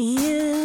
You